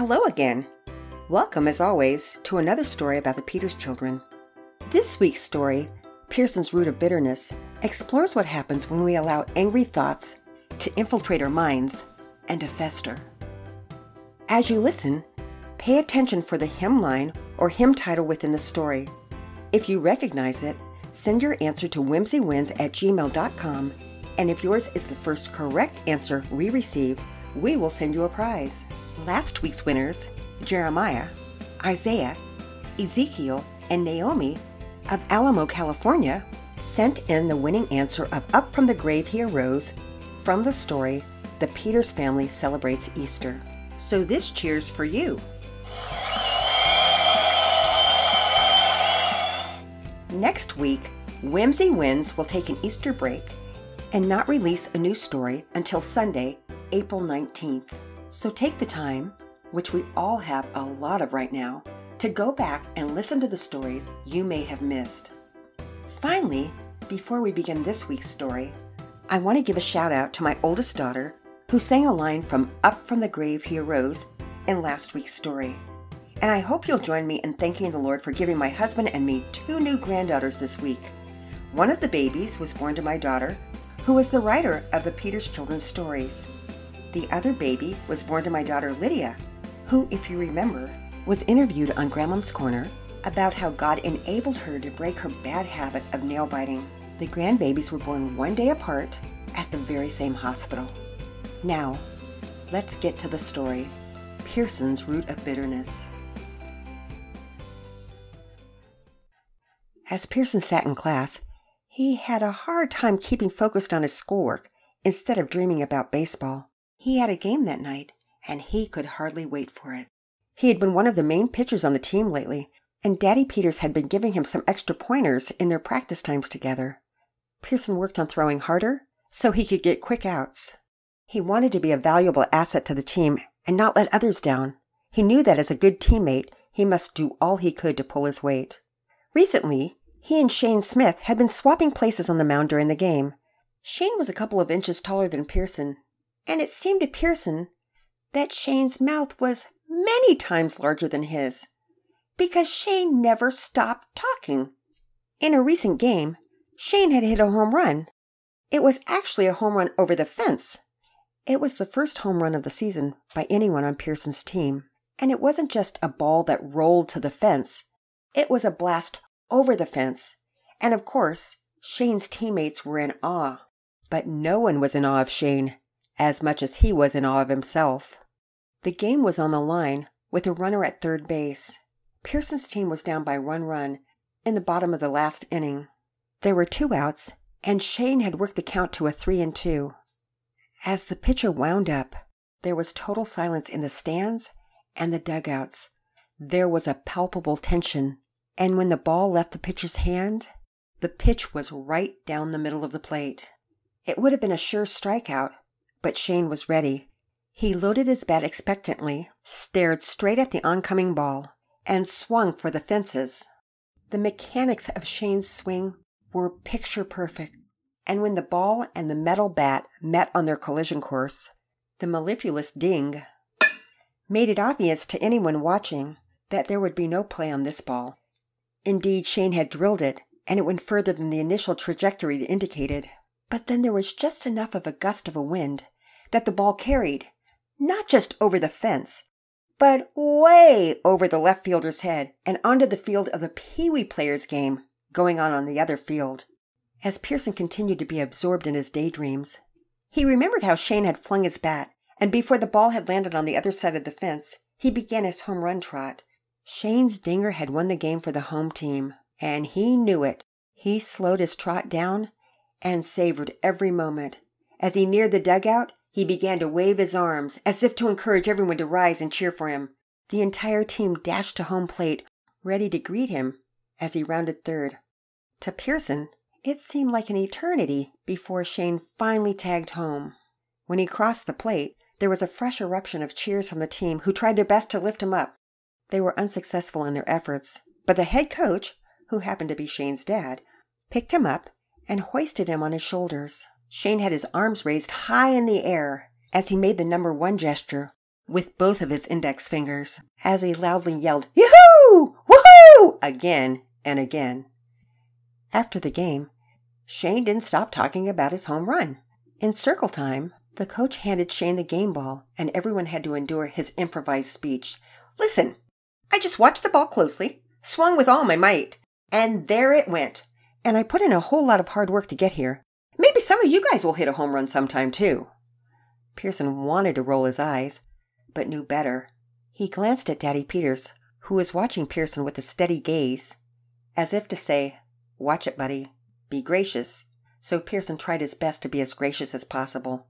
Hello again. Welcome, as always, to another story about the Peters children. This week's story, Pearson's Root of Bitterness, explores what happens when we allow angry thoughts to infiltrate our minds and to fester. As you listen, pay attention for the hymn line or hymn title within the story. If you recognize it, send your answer to whimsywins at gmail.com, and if yours is the first correct answer we receive, we will send you a prize. Last week's winners, Jeremiah, Isaiah, Ezekiel, and Naomi of Alamo, California, sent in the winning answer of Up from the Grave He Arose from the story The Peters Family Celebrates Easter. So this cheers for you. Next week, Whimsy Wins will take an Easter break and not release a new story until Sunday, April 19th. So take the time, which we all have a lot of right now, to go back and listen to the stories you may have missed. Finally, before we begin this week's story, I want to give a shout out to my oldest daughter who sang a line from Up from the Grave He Arose in last week's story. And I hope you'll join me in thanking the Lord for giving my husband and me two new granddaughters this week. One of the babies was born to my daughter, who was the writer of the Peters Children's Stories. The other baby was born to my daughter Lydia, who, if you remember, was interviewed on Grandmom's Corner about how God enabled her to break her bad habit of nail biting. The grandbabies were born one day apart at the very same hospital. Now, let's get to the story Pearson's Root of Bitterness. As Pearson sat in class, he had a hard time keeping focused on his schoolwork instead of dreaming about baseball. He had a game that night, and he could hardly wait for it. He had been one of the main pitchers on the team lately, and Daddy Peters had been giving him some extra pointers in their practice times together. Pearson worked on throwing harder so he could get quick outs. He wanted to be a valuable asset to the team and not let others down. He knew that as a good teammate, he must do all he could to pull his weight. Recently, he and Shane Smith had been swapping places on the mound during the game. Shane was a couple of inches taller than Pearson, and it seemed to Pearson that Shane's mouth was many times larger than his, because Shane never stopped talking. In a recent game, Shane had hit a home run. It was actually a home run over the fence. It was the first home run of the season by anyone on Pearson's team. And it wasn't just a ball that rolled to the fence, it was a blast over the fence. And of course, Shane's teammates were in awe. But no one was in awe of Shane as much as he was in awe of himself. The game was on the line with a runner at third base. Pearson's team was down by one run in the bottom of the last inning. There were two outs, and Shane had worked the count to a three and two. As the pitcher wound up, there was total silence in the stands and the dugouts. There was a palpable tension, and when the ball left the pitcher's hand, the pitch was right down the middle of the plate. It would have been a sure strikeout, but Shane was ready. He loaded his bat expectantly, stared straight at the oncoming ball, and swung for the fences. The mechanics of Shane's swing were picture perfect, and when the ball and the metal bat met on their collision course, the mellifluous ding made it obvious to anyone watching that there would be no play on this ball. Indeed, Shane had drilled it, and it went further than the initial trajectory indicated. But then there was just enough of a gust of a wind that the ball carried, not just over the fence, but way over the left fielder's head and onto the field of the Pee Wee players' game going on on the other field. As Pearson continued to be absorbed in his daydreams, he remembered how Shane had flung his bat, and before the ball had landed on the other side of the fence, he began his home run trot. Shane's dinger had won the game for the home team, and he knew it. He slowed his trot down and savored every moment. As he neared the dugout, he began to wave his arms as if to encourage everyone to rise and cheer for him. The entire team dashed to home plate, ready to greet him as he rounded third. To Pearson, it seemed like an eternity before Shane finally tagged home. When he crossed the plate, there was a fresh eruption of cheers from the team who tried their best to lift him up. They were unsuccessful in their efforts, but the head coach, who happened to be Shane's dad, picked him up and hoisted him on his shoulders. Shane had his arms raised high in the air as he made the number one gesture, with both of his index fingers as he loudly yelled, Yoo-hoo! Woohoo! again and again. After the game, Shane didn't stop talking about his home run. In circle time, the coach handed Shane the game ball, and everyone had to endure his improvised speech. Listen, I just watched the ball closely, swung with all my might, and there it went. And I put in a whole lot of hard work to get here. Maybe some of you guys will hit a home run sometime, too. Pearson wanted to roll his eyes, but knew better. He glanced at Daddy Peters, who was watching Pearson with a steady gaze, as if to say, Watch it, buddy. Be gracious. So Pearson tried his best to be as gracious as possible.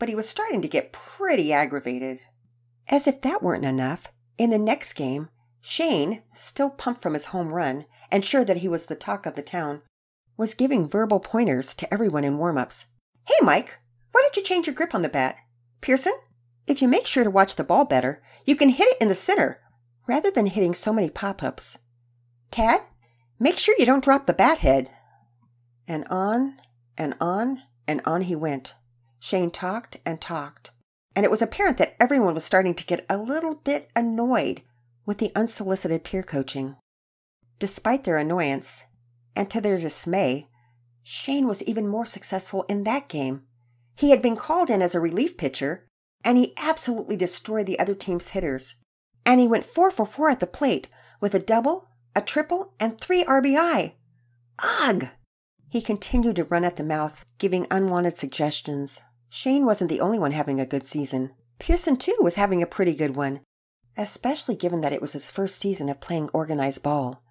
But he was starting to get pretty aggravated. As if that weren't enough, in the next game, Shane, still pumped from his home run and sure that he was the talk of the town, was giving verbal pointers to everyone in warm ups. Hey, Mike, why don't you change your grip on the bat? Pearson, if you make sure to watch the ball better, you can hit it in the center rather than hitting so many pop ups. Tad, make sure you don't drop the bat head. And on and on and on he went. Shane talked and talked, and it was apparent that everyone was starting to get a little bit annoyed with the unsolicited peer coaching. Despite their annoyance, and to their dismay, Shane was even more successful in that game. He had been called in as a relief pitcher, and he absolutely destroyed the other team's hitters. And he went 4 for 4 at the plate with a double, a triple, and three RBI. Ugh! He continued to run at the mouth, giving unwanted suggestions. Shane wasn't the only one having a good season. Pearson, too, was having a pretty good one, especially given that it was his first season of playing organized ball.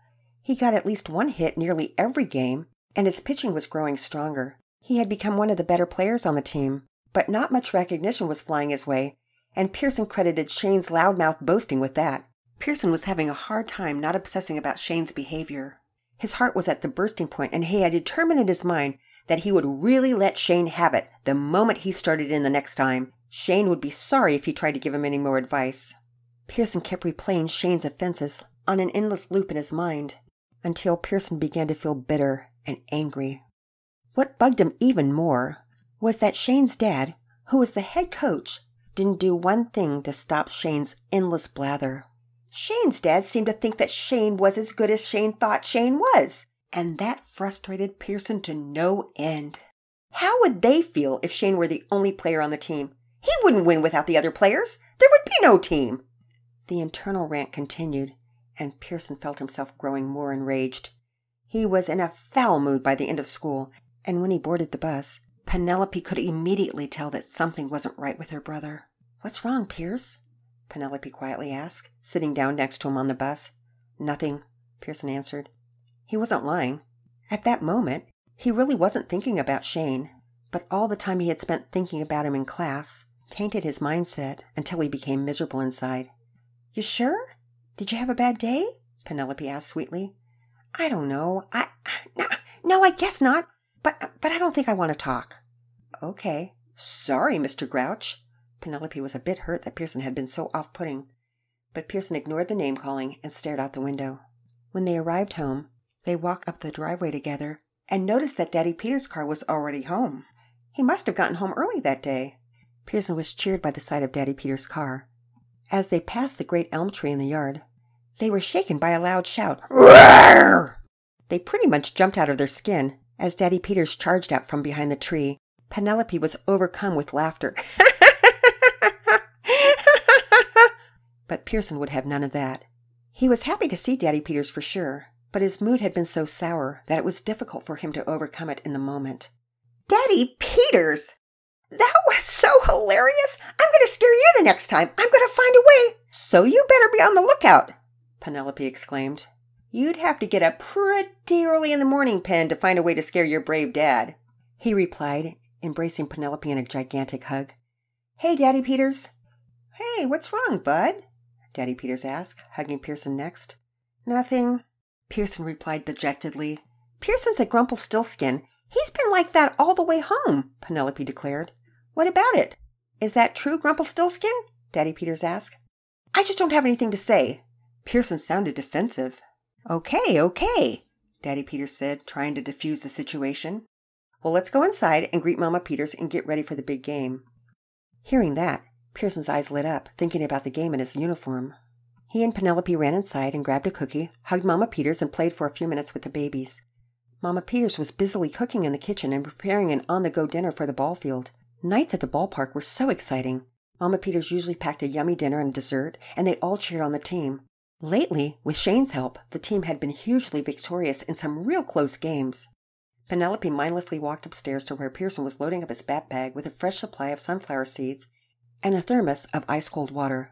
He got at least one hit nearly every game, and his pitching was growing stronger. He had become one of the better players on the team, but not much recognition was flying his way, and Pearson credited Shane's loudmouth boasting with that. Pearson was having a hard time not obsessing about Shane's behavior. His heart was at the bursting point, and he had determined in his mind that he would really let Shane have it the moment he started in the next time. Shane would be sorry if he tried to give him any more advice. Pearson kept replaying Shane's offenses on an endless loop in his mind until Pearson began to feel bitter and angry. What bugged him even more was that Shane's dad, who was the head coach, didn't do one thing to stop Shane's endless blather. Shane's dad seemed to think that Shane was as good as Shane thought Shane was, and that frustrated Pearson to no end. How would they feel if Shane were the only player on the team? He wouldn't win without the other players. There would be no team. The internal rant continued, and Pearson felt himself growing more enraged. He was in a foul mood by the end of school, and when he boarded the bus, Penelope could immediately tell that something wasn't right with her brother. What's wrong, Pierce? Penelope quietly asked, sitting down next to him on the bus. Nothing, Pearson answered. He wasn't lying. At that moment, he really wasn't thinking about Shane, but all the time he had spent thinking about him in class tainted his mindset until he became miserable inside. You sure? Did you have a bad day? Penelope asked sweetly. I don't know. I no, no I guess not. But but I don't think I want to talk. Okay. Sorry, Mr. Grouch. Penelope was a bit hurt that Pearson had been so off putting, but Pearson ignored the name calling and stared out the window. When they arrived home, they walked up the driveway together and noticed that Daddy Peter's car was already home. He must have gotten home early that day. Pearson was cheered by the sight of Daddy Peter's car. As they passed the great elm tree in the yard, they were shaken by a loud shout. Roar! They pretty much jumped out of their skin as Daddy Peters charged out from behind the tree. Penelope was overcome with laughter. but Pearson would have none of that. He was happy to see Daddy Peters for sure, but his mood had been so sour that it was difficult for him to overcome it in the moment. Daddy Peters! That was so hilarious! I'm going to scare you the next time. I'm going to find a way. So you better be on the lookout, Penelope exclaimed. You'd have to get up pretty early in the morning, Pen, to find a way to scare your brave dad, he replied, embracing Penelope in a gigantic hug. Hey, Daddy Peters. Hey, what's wrong, bud? Daddy Peters asked, hugging Pearson next. Nothing, Pearson replied dejectedly. Pearson's a Grumpelstiltskin. He's been like that all the way home, Penelope declared. What about it? Is that true, Grumpelstiltskin? Daddy Peters asked. I just don't have anything to say. Pearson sounded defensive. Okay, okay, Daddy Peters said, trying to diffuse the situation. Well, let's go inside and greet Mama Peters and get ready for the big game. Hearing that, Pearson's eyes lit up, thinking about the game in his uniform. He and Penelope ran inside and grabbed a cookie, hugged Mama Peters, and played for a few minutes with the babies. Mama Peters was busily cooking in the kitchen and preparing an on the go dinner for the ball field. Nights at the ballpark were so exciting. Mama Peters usually packed a yummy dinner and dessert, and they all cheered on the team. Lately, with Shane's help, the team had been hugely victorious in some real close games. Penelope mindlessly walked upstairs to where Pearson was loading up his bat bag with a fresh supply of sunflower seeds and a thermos of ice cold water.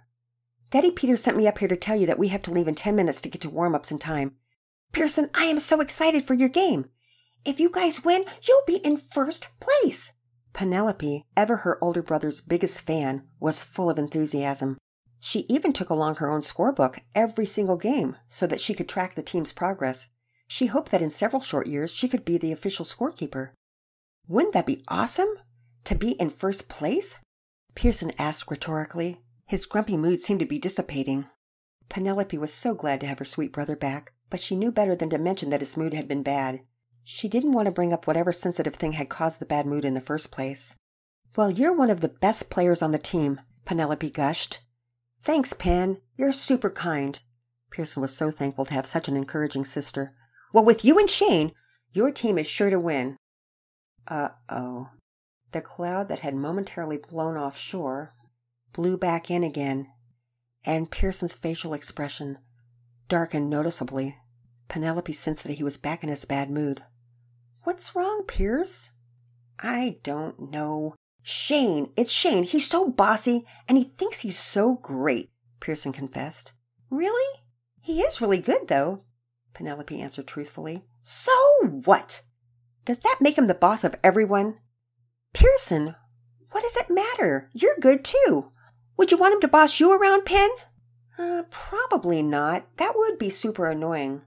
Daddy Peters sent me up here to tell you that we have to leave in 10 minutes to get to warm ups in time. Pearson, I am so excited for your game. If you guys win, you'll be in first place. Penelope, ever her older brother's biggest fan, was full of enthusiasm. She even took along her own scorebook every single game so that she could track the team's progress. She hoped that in several short years she could be the official scorekeeper. Wouldn't that be awesome? To be in first place? Pearson asked rhetorically. His grumpy mood seemed to be dissipating. Penelope was so glad to have her sweet brother back, but she knew better than to mention that his mood had been bad. She didn't want to bring up whatever sensitive thing had caused the bad mood in the first place. Well, you're one of the best players on the team, Penelope gushed. Thanks, Pen. You're super kind. Pearson was so thankful to have such an encouraging sister. Well, with you and Shane, your team is sure to win. Uh oh. The cloud that had momentarily blown offshore blew back in again, and Pearson's facial expression darkened noticeably. Penelope sensed that he was back in his bad mood. What's wrong, Pierce? I don't know. Shane, it's Shane. He's so bossy, and he thinks he's so great, Pearson confessed. Really? He is really good, though, Penelope answered truthfully. So what? Does that make him the boss of everyone? Pearson, what does it matter? You're good, too. Would you want him to boss you around, Pen? Uh, probably not. That would be super annoying.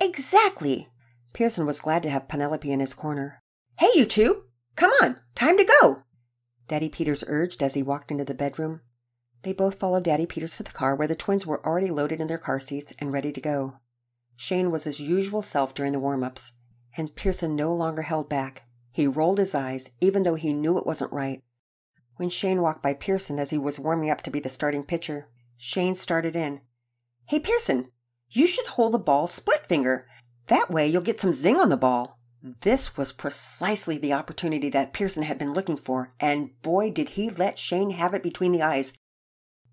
Exactly. Pearson was glad to have Penelope in his corner. Hey, you two! Come on! Time to go! Daddy Peters urged as he walked into the bedroom. They both followed Daddy Peters to the car where the twins were already loaded in their car seats and ready to go. Shane was his usual self during the warm ups, and Pearson no longer held back. He rolled his eyes, even though he knew it wasn't right. When Shane walked by Pearson as he was warming up to be the starting pitcher, Shane started in. Hey, Pearson, you should hold the ball split finger. That way you'll get some zing on the ball. This was precisely the opportunity that Pearson had been looking for, and boy, did he let Shane have it between the eyes.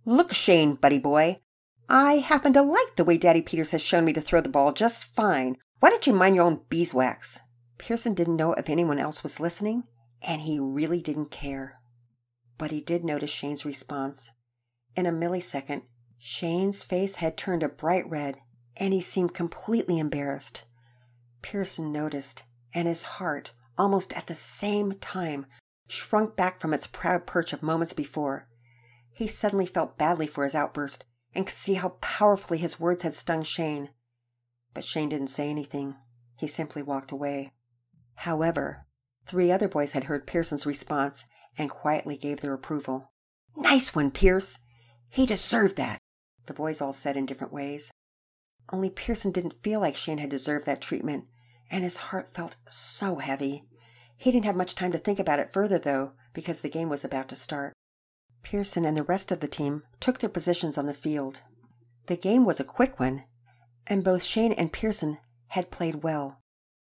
Look, Shane, buddy boy, I happen to like the way Daddy Peters has shown me to throw the ball just fine. Why don't you mind your own beeswax? Pearson didn't know if anyone else was listening, and he really didn't care. But he did notice Shane's response. In a millisecond, Shane's face had turned a bright red, and he seemed completely embarrassed. Pearson noticed, and his heart, almost at the same time, shrunk back from its proud perch of moments before. He suddenly felt badly for his outburst and could see how powerfully his words had stung Shane. But Shane didn't say anything. He simply walked away. However, three other boys had heard Pearson's response and quietly gave their approval. Nice one, Pierce! He deserved that, the boys all said in different ways. Only Pearson didn't feel like Shane had deserved that treatment, and his heart felt so heavy. He didn't have much time to think about it further, though, because the game was about to start. Pearson and the rest of the team took their positions on the field. The game was a quick one, and both Shane and Pearson had played well.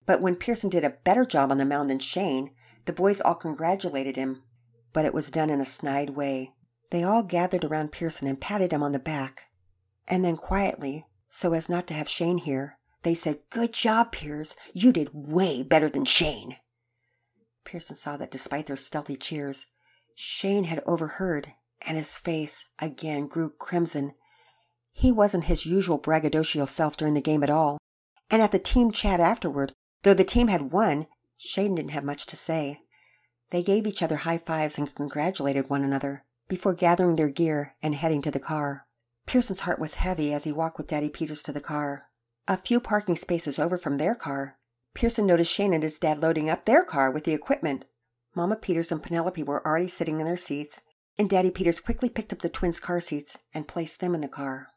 But when Pearson did a better job on the mound than Shane, the boys all congratulated him, but it was done in a snide way. They all gathered around Pearson and patted him on the back. And then quietly, so as not to have Shane hear, they said, Good job, Piers. You did way better than Shane. Pearson saw that despite their stealthy cheers, Shane had overheard, and his face again grew crimson. He wasn't his usual braggadocio self during the game at all, and at the team chat afterward, though the team had won, Shane didn't have much to say. They gave each other high fives and congratulated one another before gathering their gear and heading to the car. Pearson's heart was heavy as he walked with Daddy Peters to the car. A few parking spaces over from their car, Pearson noticed Shane and his dad loading up their car with the equipment. Mama Peters and Penelope were already sitting in their seats, and Daddy Peters quickly picked up the twins' car seats and placed them in the car.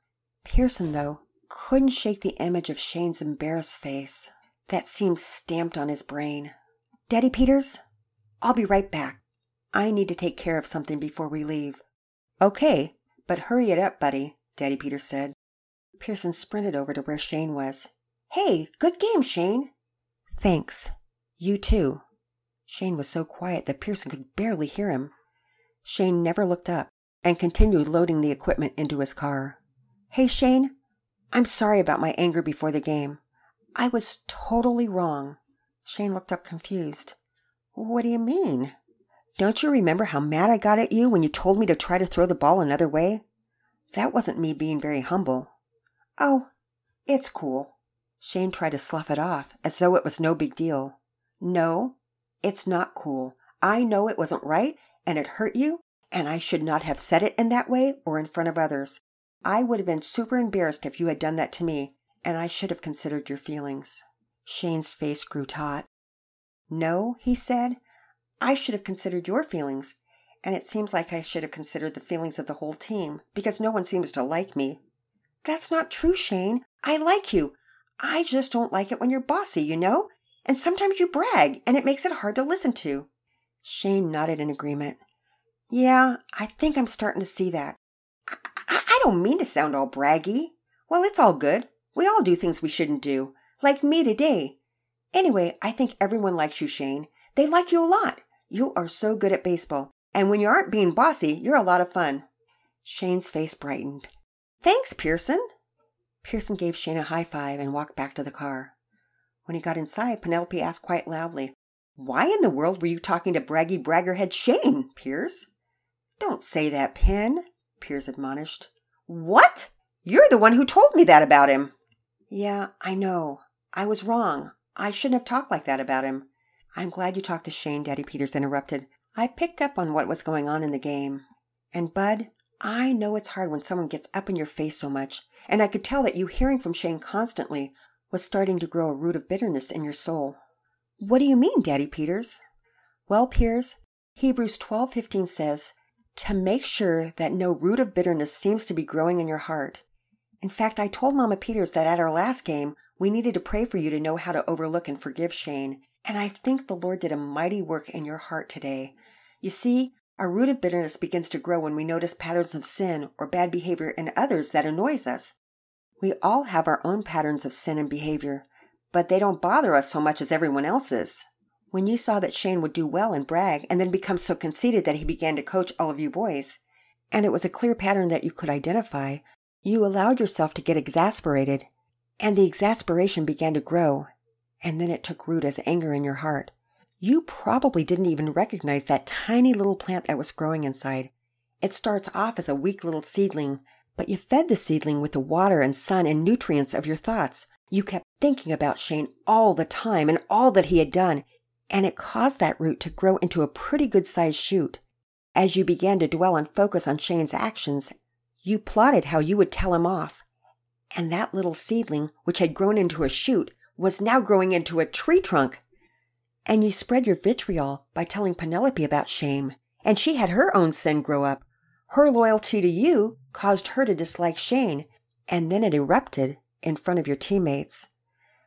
Pearson, though, couldn't shake the image of Shane's embarrassed face that seemed stamped on his brain. Daddy Peters, I'll be right back. I need to take care of something before we leave. Okay, but hurry it up, buddy, Daddy Peter said. Pearson sprinted over to where Shane was. Hey, good game, Shane. Thanks. You too. Shane was so quiet that Pearson could barely hear him. Shane never looked up and continued loading the equipment into his car. Hey, Shane, I'm sorry about my anger before the game. I was totally wrong. Shane looked up confused. What do you mean? Don't you remember how mad I got at you when you told me to try to throw the ball another way? That wasn't me being very humble. Oh, it's cool. Shane tried to slough it off as though it was no big deal. No, it's not cool. I know it wasn't right and it hurt you, and I should not have said it in that way or in front of others. I would have been super embarrassed if you had done that to me, and I should have considered your feelings. Shane's face grew taut. No, he said, I should have considered your feelings, and it seems like I should have considered the feelings of the whole team, because no one seems to like me. That's not true, Shane. I like you. I just don't like it when you're bossy, you know? And sometimes you brag, and it makes it hard to listen to. Shane nodded in agreement. Yeah, I think I'm starting to see that. I, I, I don't mean to sound all braggy. Well, it's all good. We all do things we shouldn't do, like me today. Anyway, I think everyone likes you, Shane. They like you a lot. You are so good at baseball, and when you aren't being bossy, you're a lot of fun. Shane's face brightened. Thanks, Pearson. Pearson gave Shane a high five and walked back to the car. When he got inside, Penelope asked quite loudly, Why in the world were you talking to braggy braggerhead Shane, Pierce? Don't say that, Pen, Pierce admonished. What? You're the one who told me that about him. Yeah, I know. I was wrong. I shouldn't have talked like that about him. I'm glad you talked to Shane, Daddy Peters interrupted. I picked up on what was going on in the game. And Bud, I know it's hard when someone gets up in your face so much, and I could tell that you hearing from Shane constantly was starting to grow a root of bitterness in your soul. What do you mean, Daddy Peters? Well, Piers, Hebrews 12:15 says, "To make sure that no root of bitterness seems to be growing in your heart." In fact, I told Mama Peters that at our last game, we needed to pray for you to know how to overlook and forgive Shane, and I think the Lord did a mighty work in your heart today. You see, our root of bitterness begins to grow when we notice patterns of sin or bad behavior in others that annoys us. We all have our own patterns of sin and behavior, but they don't bother us so much as everyone else's. When you saw that Shane would do well and brag and then become so conceited that he began to coach all of you boys, and it was a clear pattern that you could identify, you allowed yourself to get exasperated, and the exasperation began to grow and then it took root as anger in your heart. You probably didn't even recognize that tiny little plant that was growing inside. It starts off as a weak little seedling, but you fed the seedling with the water and sun and nutrients of your thoughts. You kept thinking about Shane all the time and all that he had done, and it caused that root to grow into a pretty good sized shoot. As you began to dwell and focus on Shane's actions, you plotted how you would tell him off. And that little seedling, which had grown into a shoot, was now growing into a tree trunk. And you spread your vitriol by telling Penelope about Shane, and she had her own sin grow up. Her loyalty to you caused her to dislike Shane, and then it erupted in front of your teammates.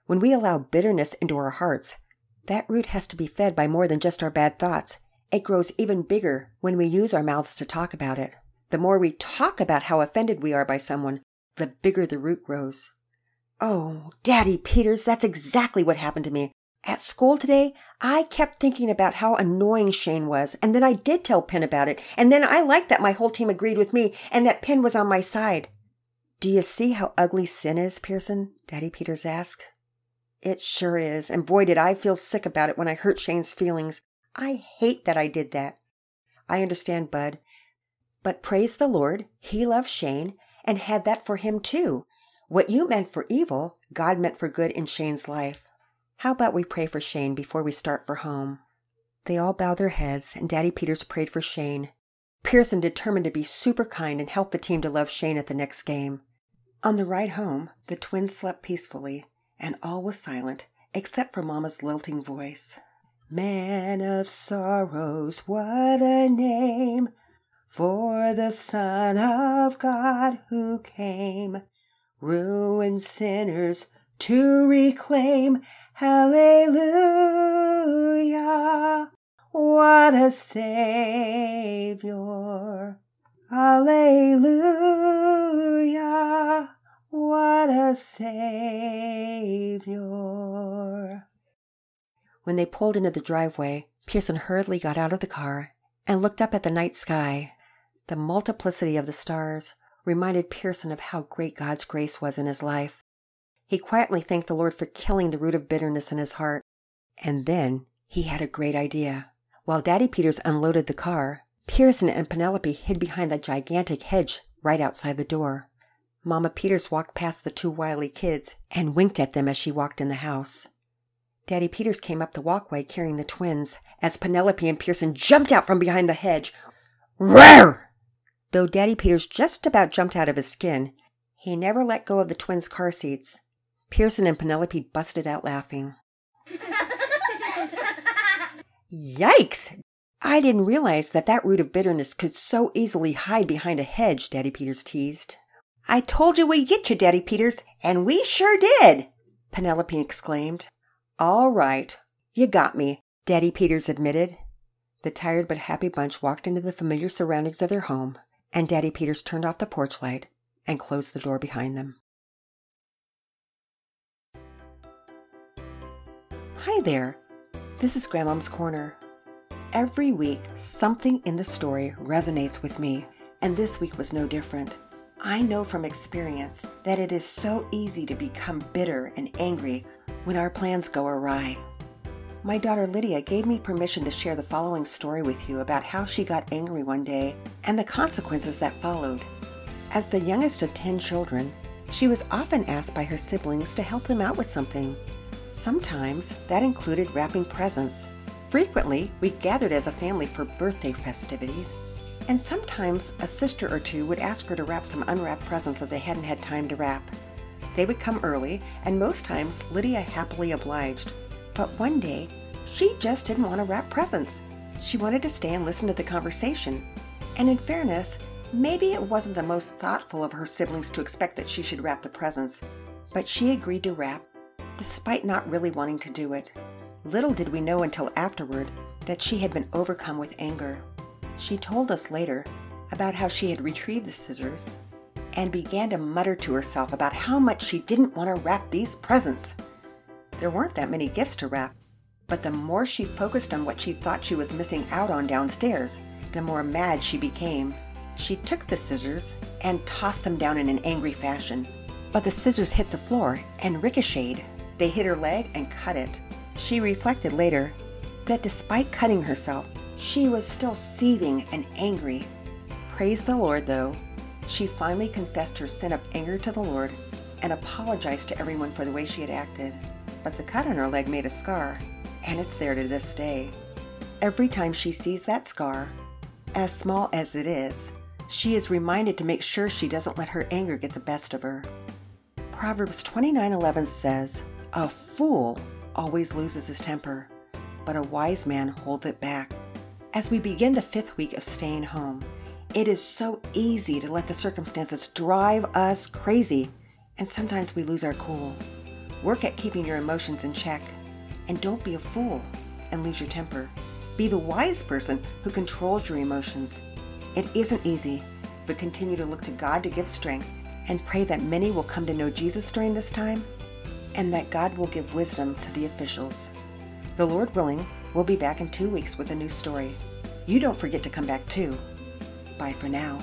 When we allow bitterness into our hearts, that root has to be fed by more than just our bad thoughts. It grows even bigger when we use our mouths to talk about it. The more we talk about how offended we are by someone, the bigger the root grows. Oh, Daddy Peters, that's exactly what happened to me. At school today, I kept thinking about how annoying Shane was, and then I did tell Pen about it, and then I liked that my whole team agreed with me and that Pen was on my side. Do you see how ugly sin is, Pearson? Daddy Peters asked. It sure is, and boy, did I feel sick about it when I hurt Shane's feelings. I hate that I did that. I understand, Bud. But praise the Lord, he loved Shane and had that for him too. What you meant for evil, God meant for good in Shane's life. How about we pray for Shane before we start for home? They all bowed their heads, and Daddy Peters prayed for Shane. Pearson determined to be super kind and help the team to love Shane at the next game. On the ride home, the twins slept peacefully, and all was silent except for Mama's lilting voice. Man of sorrows, what a name for the Son of God who came ruined sinners to reclaim. Hallelujah! What a Savior! Hallelujah! what a Savior. When they pulled into the driveway, Pearson hurriedly got out of the car and looked up at the night sky. The multiplicity of the stars reminded Pearson of how great God's grace was in his life. He quietly thanked the Lord for killing the root of bitterness in his heart. And then he had a great idea. While Daddy Peters unloaded the car, Pearson and Penelope hid behind the gigantic hedge right outside the door. Mama Peters walked past the two wily kids and winked at them as she walked in the house. Daddy Peters came up the walkway carrying the twins as Penelope and Pearson jumped out from behind the hedge. Roar! Though Daddy Peters just about jumped out of his skin, he never let go of the twins' car seats. Pearson and Penelope busted out laughing. Yikes! I didn't realize that that root of bitterness could so easily hide behind a hedge, Daddy Peters teased. I told you we'd get you, Daddy Peters, and we sure did, Penelope exclaimed. All right, you got me, Daddy Peters admitted. The tired but happy bunch walked into the familiar surroundings of their home, and Daddy Peters turned off the porch light and closed the door behind them. Hi there. This is Grandmom's Corner. Every week, something in the story resonates with me, and this week was no different. I know from experience that it is so easy to become bitter and angry when our plans go awry. My daughter Lydia gave me permission to share the following story with you about how she got angry one day and the consequences that followed. As the youngest of 10 children, she was often asked by her siblings to help them out with something. Sometimes that included wrapping presents. Frequently, we gathered as a family for birthday festivities, and sometimes a sister or two would ask her to wrap some unwrapped presents that they hadn't had time to wrap. They would come early, and most times Lydia happily obliged. But one day, she just didn't want to wrap presents. She wanted to stay and listen to the conversation. And in fairness, maybe it wasn't the most thoughtful of her siblings to expect that she should wrap the presents, but she agreed to wrap, despite not really wanting to do it. Little did we know until afterward that she had been overcome with anger. She told us later about how she had retrieved the scissors and began to mutter to herself about how much she didn't want to wrap these presents. There weren't that many gifts to wrap, but the more she focused on what she thought she was missing out on downstairs, the more mad she became. She took the scissors and tossed them down in an angry fashion. But the scissors hit the floor and ricocheted. They hit her leg and cut it. She reflected later that despite cutting herself, she was still seething and angry. Praise the Lord, though, she finally confessed her sin of anger to the Lord and apologized to everyone for the way she had acted. But the cut on her leg made a scar, and it's there to this day. Every time she sees that scar, as small as it is, she is reminded to make sure she doesn't let her anger get the best of her. Proverbs 29:11 says, "A fool always loses his temper, but a wise man holds it back." As we begin the 5th week of staying home, it is so easy to let the circumstances drive us crazy, and sometimes we lose our cool. Work at keeping your emotions in check, and don't be a fool and lose your temper. Be the wise person who controls your emotions. It isn't easy, but continue to look to God to give strength and pray that many will come to know Jesus during this time and that God will give wisdom to the officials. The Lord willing, we'll be back in two weeks with a new story. You don't forget to come back too. Bye for now.